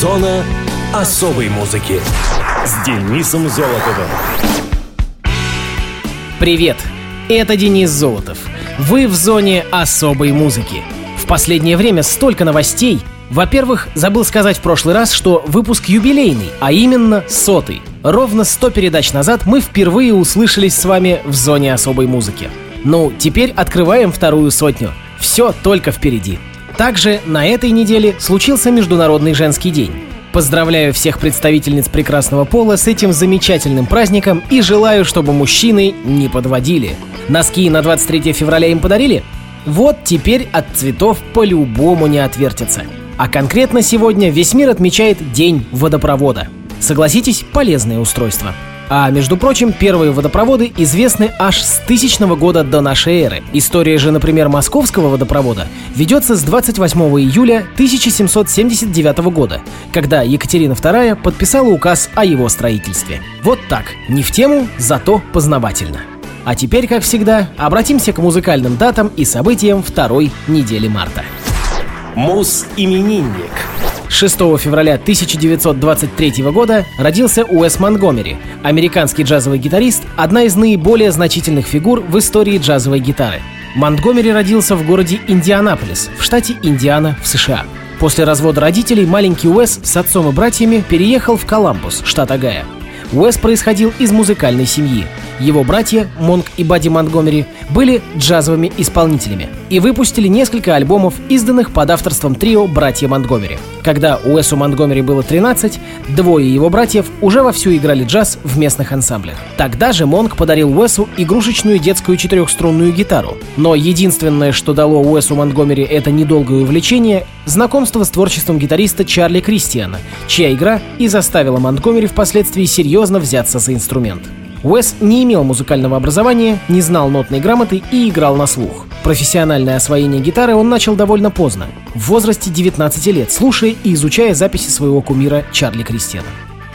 Зона особой музыки с Денисом Золотовым. Привет! Это Денис Золотов. Вы в зоне особой музыки. В последнее время столько новостей. Во-первых, забыл сказать в прошлый раз, что выпуск юбилейный, а именно сотый. Ровно 100 передач назад мы впервые услышались с вами в зоне особой музыки. Ну, теперь открываем вторую сотню. Все только впереди. Также на этой неделе случился Международный женский день. Поздравляю всех представительниц прекрасного пола с этим замечательным праздником и желаю, чтобы мужчины не подводили. Носки на 23 февраля им подарили? Вот теперь от цветов по-любому не отвертятся. А конкретно сегодня весь мир отмечает День водопровода. Согласитесь, полезное устройство. А между прочим, первые водопроводы известны аж с тысячного года до нашей эры. История же, например, московского водопровода ведется с 28 июля 1779 года, когда Екатерина II подписала указ о его строительстве. Вот так, не в тему, зато познавательно. А теперь, как всегда, обратимся к музыкальным датам и событиям второй недели марта. Мус-именинник. 6 февраля 1923 года родился Уэс Монгомери, американский джазовый гитарист, одна из наиболее значительных фигур в истории джазовой гитары. Монтгомери родился в городе Индианаполис, в штате Индиана, в США. После развода родителей маленький Уэс с отцом и братьями переехал в Коламбус, штат Огайо. Уэс происходил из музыкальной семьи. Его братья, Монк и Бадди Монтгомери, были джазовыми исполнителями и выпустили несколько альбомов, изданных под авторством трио «Братья Монтгомери». Когда Уэсу Монтгомери было 13, двое его братьев уже вовсю играли джаз в местных ансамблях. Тогда же Монк подарил Уэсу игрушечную детскую четырехструнную гитару. Но единственное, что дало Уэсу Монтгомери это недолгое увлечение – знакомство с творчеством гитариста Чарли Кристиана, чья игра и заставила Монтгомери впоследствии серьезно взяться за инструмент. Уэс не имел музыкального образования, не знал нотной грамоты и играл на слух. Профессиональное освоение гитары он начал довольно поздно, в возрасте 19 лет, слушая и изучая записи своего кумира Чарли Кристиана.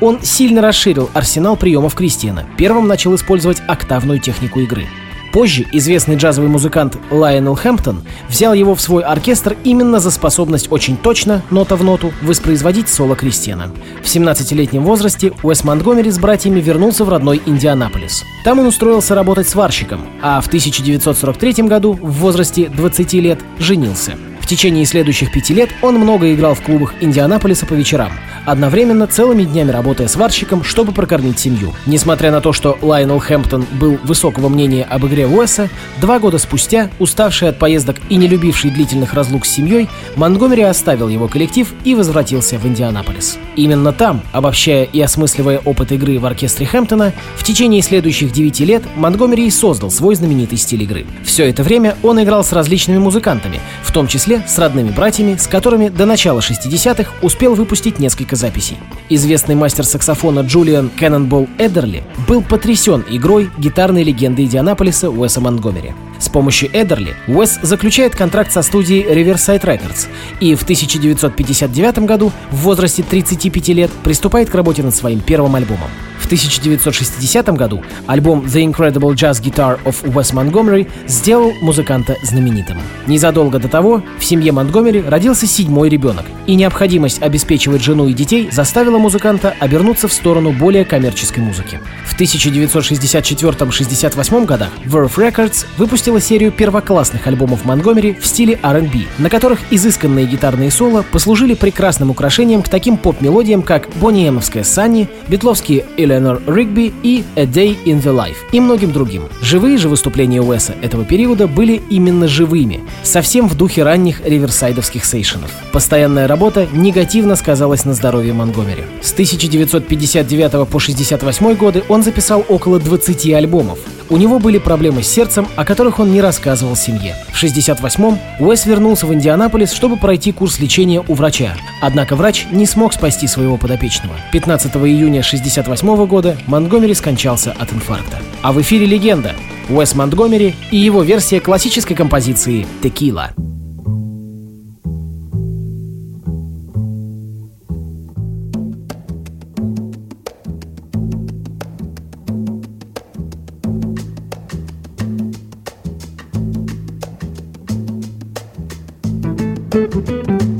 Он сильно расширил арсенал приемов Кристиана, первым начал использовать октавную технику игры – Позже известный джазовый музыкант Лайонел Хэмптон взял его в свой оркестр именно за способность очень точно, нота в ноту, воспроизводить соло Кристиана. В 17-летнем возрасте Уэс Монтгомери с братьями вернулся в родной Индианаполис. Там он устроился работать сварщиком, а в 1943 году, в возрасте 20 лет, женился. Течение следующих пяти лет он много играл в клубах Индианаполиса по вечерам, одновременно целыми днями работая сварщиком, чтобы прокормить семью. Несмотря на то, что Лайонел Хэмптон был высокого мнения об игре Уэса, два года спустя, уставший от поездок и не любивший длительных разлук с семьей, Монгомери оставил его коллектив и возвратился в Индианаполис. Именно там, обобщая и осмысливая опыт игры в оркестре Хэмптона, в течение следующих девяти лет Монгомери и создал свой знаменитый стиль игры. Все это время он играл с различными музыкантами, в том числе с родными братьями, с которыми до начала 60-х успел выпустить несколько записей. Известный мастер саксофона Джулиан Кеннонбол Эдерли был потрясен игрой гитарной легенды Индианаполиса Уэса Монгомери. С помощью Эдерли Уэс заключает контракт со студией Riverside Records и в 1959 году в возрасте 35 лет приступает к работе над своим первым альбомом. В 1960 году альбом The Incredible Jazz Guitar of Wes Montgomery сделал музыканта знаменитым. Незадолго до того в семье Монтгомери родился седьмой ребенок, и необходимость обеспечивать жену и детей заставила музыканта обернуться в сторону более коммерческой музыки. В 1964-68 годах Verve Records выпустила серию первоклассных альбомов Монтгомери в стиле R&B, на которых изысканные гитарные соло послужили прекрасным украшением к таким поп-мелодиям, как Бонни Эмовская «Санни», битловские Эленор Ригби и A Day in the Life и многим другим. Живые же выступления Уэса этого периода были именно живыми, совсем в духе ранних риверсайдовских сейшенов. Постоянная работа негативно сказалась на здоровье Монгомери. С 1959 по 1968 годы он записал около 20 альбомов. У него были проблемы с сердцем, о которых он не рассказывал семье. В 68-м Уэс вернулся в Индианаполис, чтобы пройти курс лечения у врача. Однако врач не смог спасти своего подопечного. 15 июня 68 года Монтгомери скончался от инфаркта. А в эфире легенда Уэс Монтгомери и его версия классической композиции «Текила». Мус-именинник.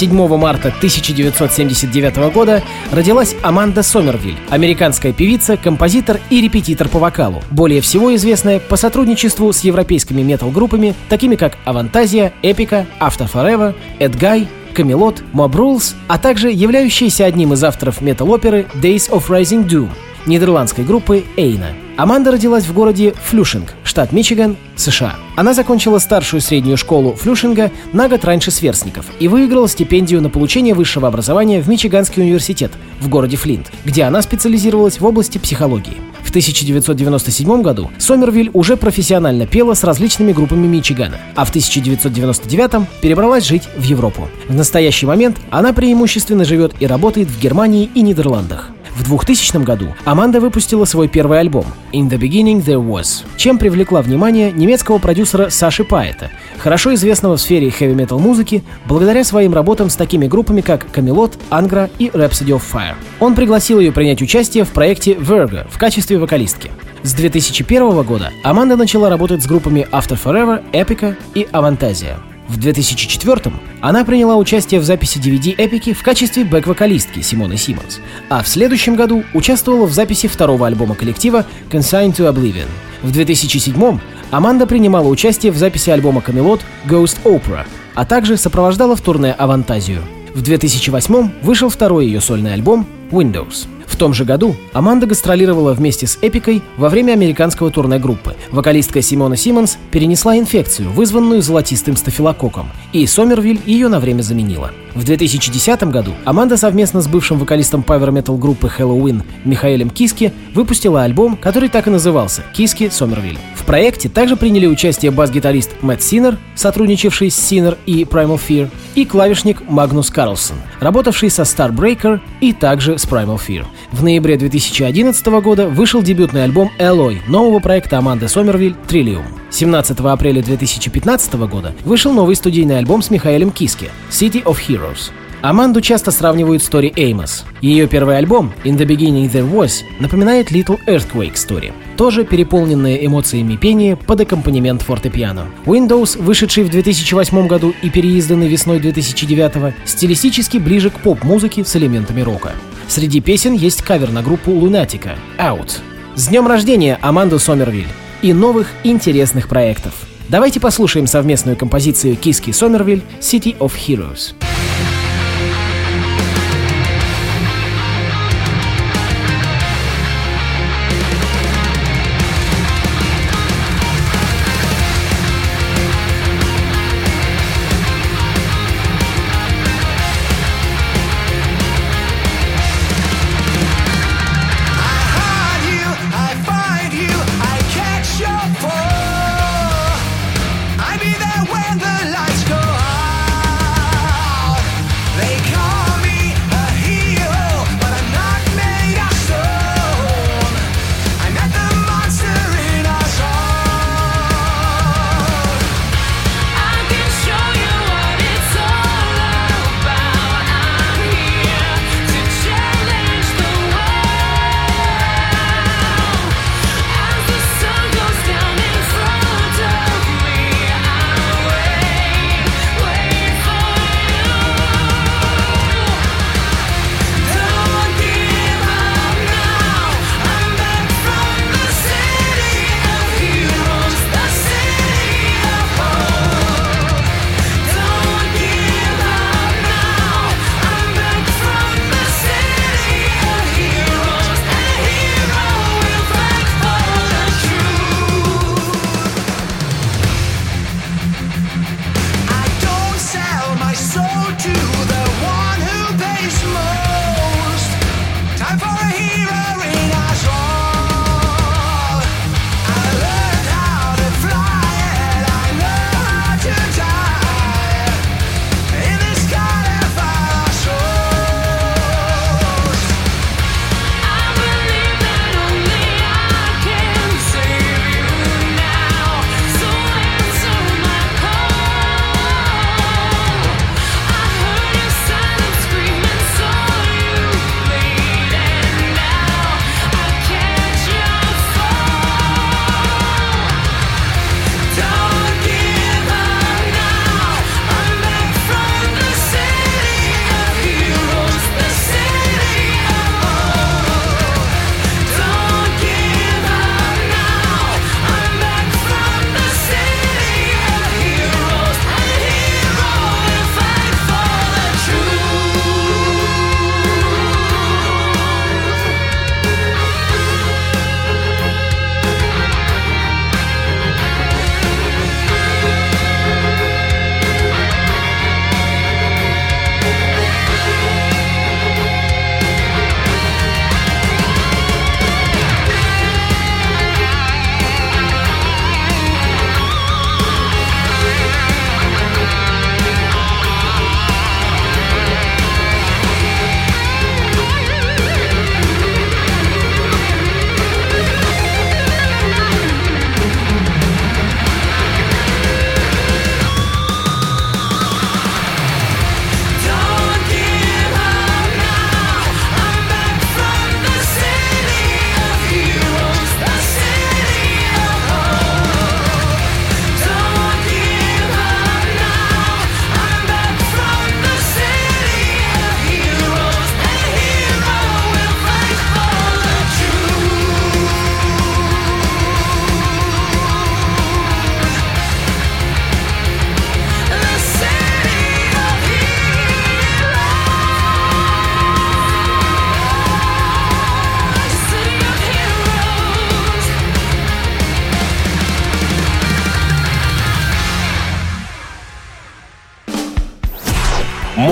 7 марта 1979 года родилась Аманда Сомервиль, американская певица, композитор и репетитор по вокалу, более всего известная по сотрудничеству с европейскими метал-группами, такими как Авантазия, Эпика, After Forever, Эдгай, Камелот, Mob Rules, а также являющаяся одним из авторов метал-оперы Days of Rising Doom нидерландской группы Эйна. Аманда родилась в городе Флюшинг, штат Мичиган, США. Она закончила старшую среднюю школу Флюшинга на год раньше сверстников и выиграла стипендию на получение высшего образования в Мичиганский университет в городе Флинт, где она специализировалась в области психологии. В 1997 году Сомервиль уже профессионально пела с различными группами Мичигана, а в 1999 перебралась жить в Европу. В настоящий момент она преимущественно живет и работает в Германии и Нидерландах. В 2000 году Аманда выпустила свой первый альбом «In the Beginning There Was», чем привлекла внимание немецкого продюсера Саши Паэта, хорошо известного в сфере хэви-метал музыки благодаря своим работам с такими группами, как Camelot, Angra и Rhapsody of Fire. Он пригласил ее принять участие в проекте Verga в качестве вокалистки. С 2001 года Аманда начала работать с группами After Forever, Epica и Avantasia. В 2004 она приняла участие в записи DVD эпики в качестве бэк-вокалистки Симоны Симмонс, а в следующем году участвовала в записи второго альбома коллектива Consigned to Oblivion. В 2007 Аманда принимала участие в записи альбома Camelot Ghost Opera, а также сопровождала в турне Авантазию. В 2008 вышел второй ее сольный альбом Windows том же году Аманда гастролировала вместе с Эпикой во время американского турне группы. Вокалистка Симона Симмонс перенесла инфекцию, вызванную золотистым стафилококком, и Сомервиль ее на время заменила. В 2010 году Аманда совместно с бывшим вокалистом метал-группы Helloween Михаэлем Киски выпустила альбом, который так и назывался «Киски Сомервиль». Проекте также приняли участие бас-гитарист Мэтт Синнер, сотрудничавший с Sinner и Primal Fear, и клавишник Магнус Карлсон, работавший со Starbreaker и также с Primal Fear. В ноябре 2011 года вышел дебютный альбом «Элой» нового проекта Аманды Сомервиль «Триллиум». 17 апреля 2015 года вышел новый студийный альбом с Михаэлем Киски «City of Heroes». Аманду часто сравнивают с Тори Эймос. Ее первый альбом «In the Beginning There Was» напоминает Little Earthquake Story, тоже переполненное эмоциями пение под аккомпанемент фортепиано. Windows, вышедший в 2008 году и переизданный весной 2009, стилистически ближе к поп-музыке с элементами рока. Среди песен есть кавер на группу Lunatica «Out». С днем рождения, Аманду Сомервиль! И новых интересных проектов! Давайте послушаем совместную композицию Киски Сомервиль «City of Heroes».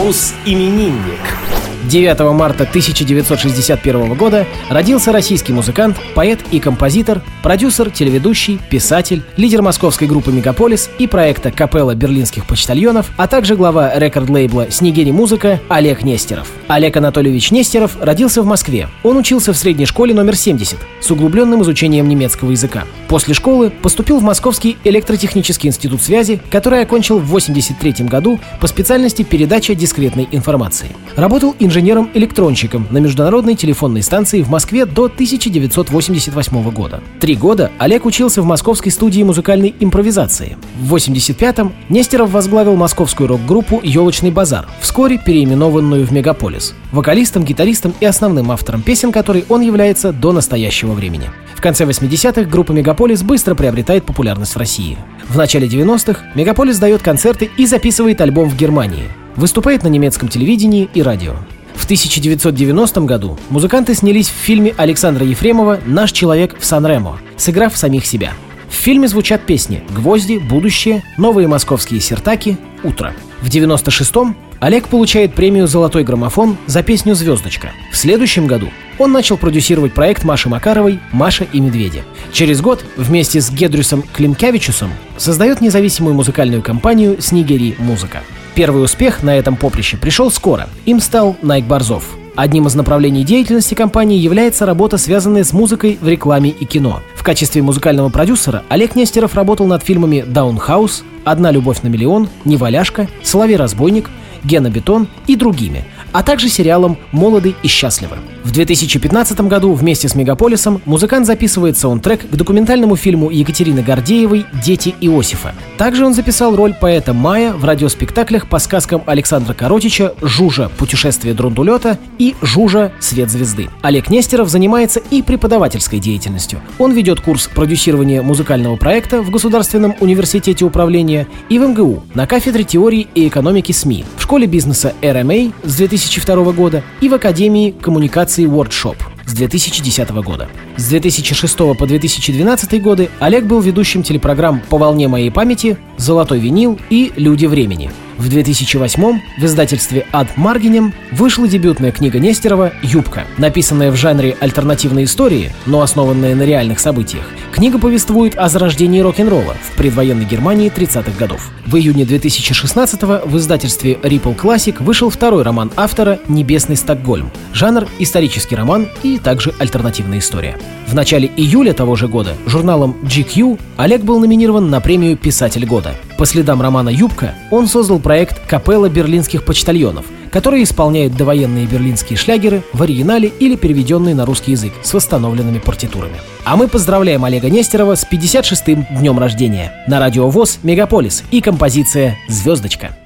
Мус-именинник. 9 марта 1961 года родился российский музыкант, поэт и композитор, продюсер, телеведущий, писатель, лидер московской группы «Мегаполис» и проекта «Капелла берлинских почтальонов», а также глава рекорд-лейбла «Снегири Музыка» Олег Нестеров. Олег Анатольевич Нестеров родился в Москве. Он учился в средней школе номер 70 с углубленным изучением немецкого языка. После школы поступил в Московский электротехнический институт связи, который окончил в 1983 году по специальности передача дискретной информации. Работал инженером инженером-электронщиком на международной телефонной станции в Москве до 1988 года. Три года Олег учился в московской студии музыкальной импровизации. В 1985-м Нестеров возглавил московскую рок-группу «Елочный базар», вскоре переименованную в «Мегаполис». Вокалистом, гитаристом и основным автором песен, которой он является до настоящего времени. В конце 80-х группа «Мегаполис» быстро приобретает популярность в России. В начале 90-х «Мегаполис» дает концерты и записывает альбом в Германии. Выступает на немецком телевидении и радио. В 1990 году музыканты снялись в фильме Александра Ефремова «Наш человек в Сан-Ремо», сыграв самих себя. В фильме звучат песни «Гвозди», «Будущее», «Новые московские сертаки», «Утро». В 96-м Олег получает премию «Золотой граммофон» за песню «Звездочка». В следующем году он начал продюсировать проект Маши Макаровой «Маша и медведи». Через год вместе с Гедрюсом Климкевичусом создает независимую музыкальную компанию «Снегири Музыка». Первый успех на этом поприще пришел скоро. Им стал Найк Борзов. Одним из направлений деятельности компании является работа, связанная с музыкой в рекламе и кино. В качестве музыкального продюсера Олег Нестеров работал над фильмами «Даунхаус», «Одна любовь на миллион», «Неваляшка», «Соловей-разбойник», «Гена Бетон» и другими – а также сериалом «Молоды и счастливы». В 2015 году вместе с «Мегаполисом» музыкант записывает саундтрек к документальному фильму Екатерины Гордеевой «Дети Иосифа». Также он записал роль поэта Мая в радиоспектаклях по сказкам Александра Коротича «Жужа. Путешествие Друндулета» и «Жужа. Свет звезды». Олег Нестеров занимается и преподавательской деятельностью. Он ведет курс продюсирования музыкального проекта в Государственном университете управления и в МГУ на кафедре теории и экономики СМИ, в школе бизнеса RMA с 2000 2002 года и в Академии коммуникации WordShop с 2010 года. С 2006 по 2012 годы Олег был ведущим телепрограмм «По волне моей памяти», «Золотой винил» и «Люди времени». В 2008 в издательстве «Ад Маргинем» вышла дебютная книга Нестерова «Юбка». Написанная в жанре альтернативной истории, но основанная на реальных событиях, книга повествует о зарождении рок-н-ролла в предвоенной Германии 30-х годов. В июне 2016 в издательстве Ripple Classic вышел второй роман автора «Небесный Стокгольм». Жанр – исторический роман и также альтернативная история. В начале июля того же года журналом GQ Олег был номинирован на премию «Писатель года». По следам романа «Юбка» он создал проект «Капелла берлинских почтальонов», который исполняет довоенные берлинские шлягеры в оригинале или переведенные на русский язык с восстановленными партитурами. А мы поздравляем Олега Нестерова с 56-м днем рождения. На радио ВОЗ «Мегаполис» и композиция «Звездочка».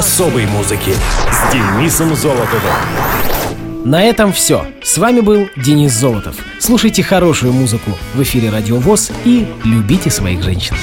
Особой музыки с Денисом Золотовым. На этом все. С вами был Денис Золотов. Слушайте хорошую музыку в эфире Радио ВОЗ и любите своих женщин.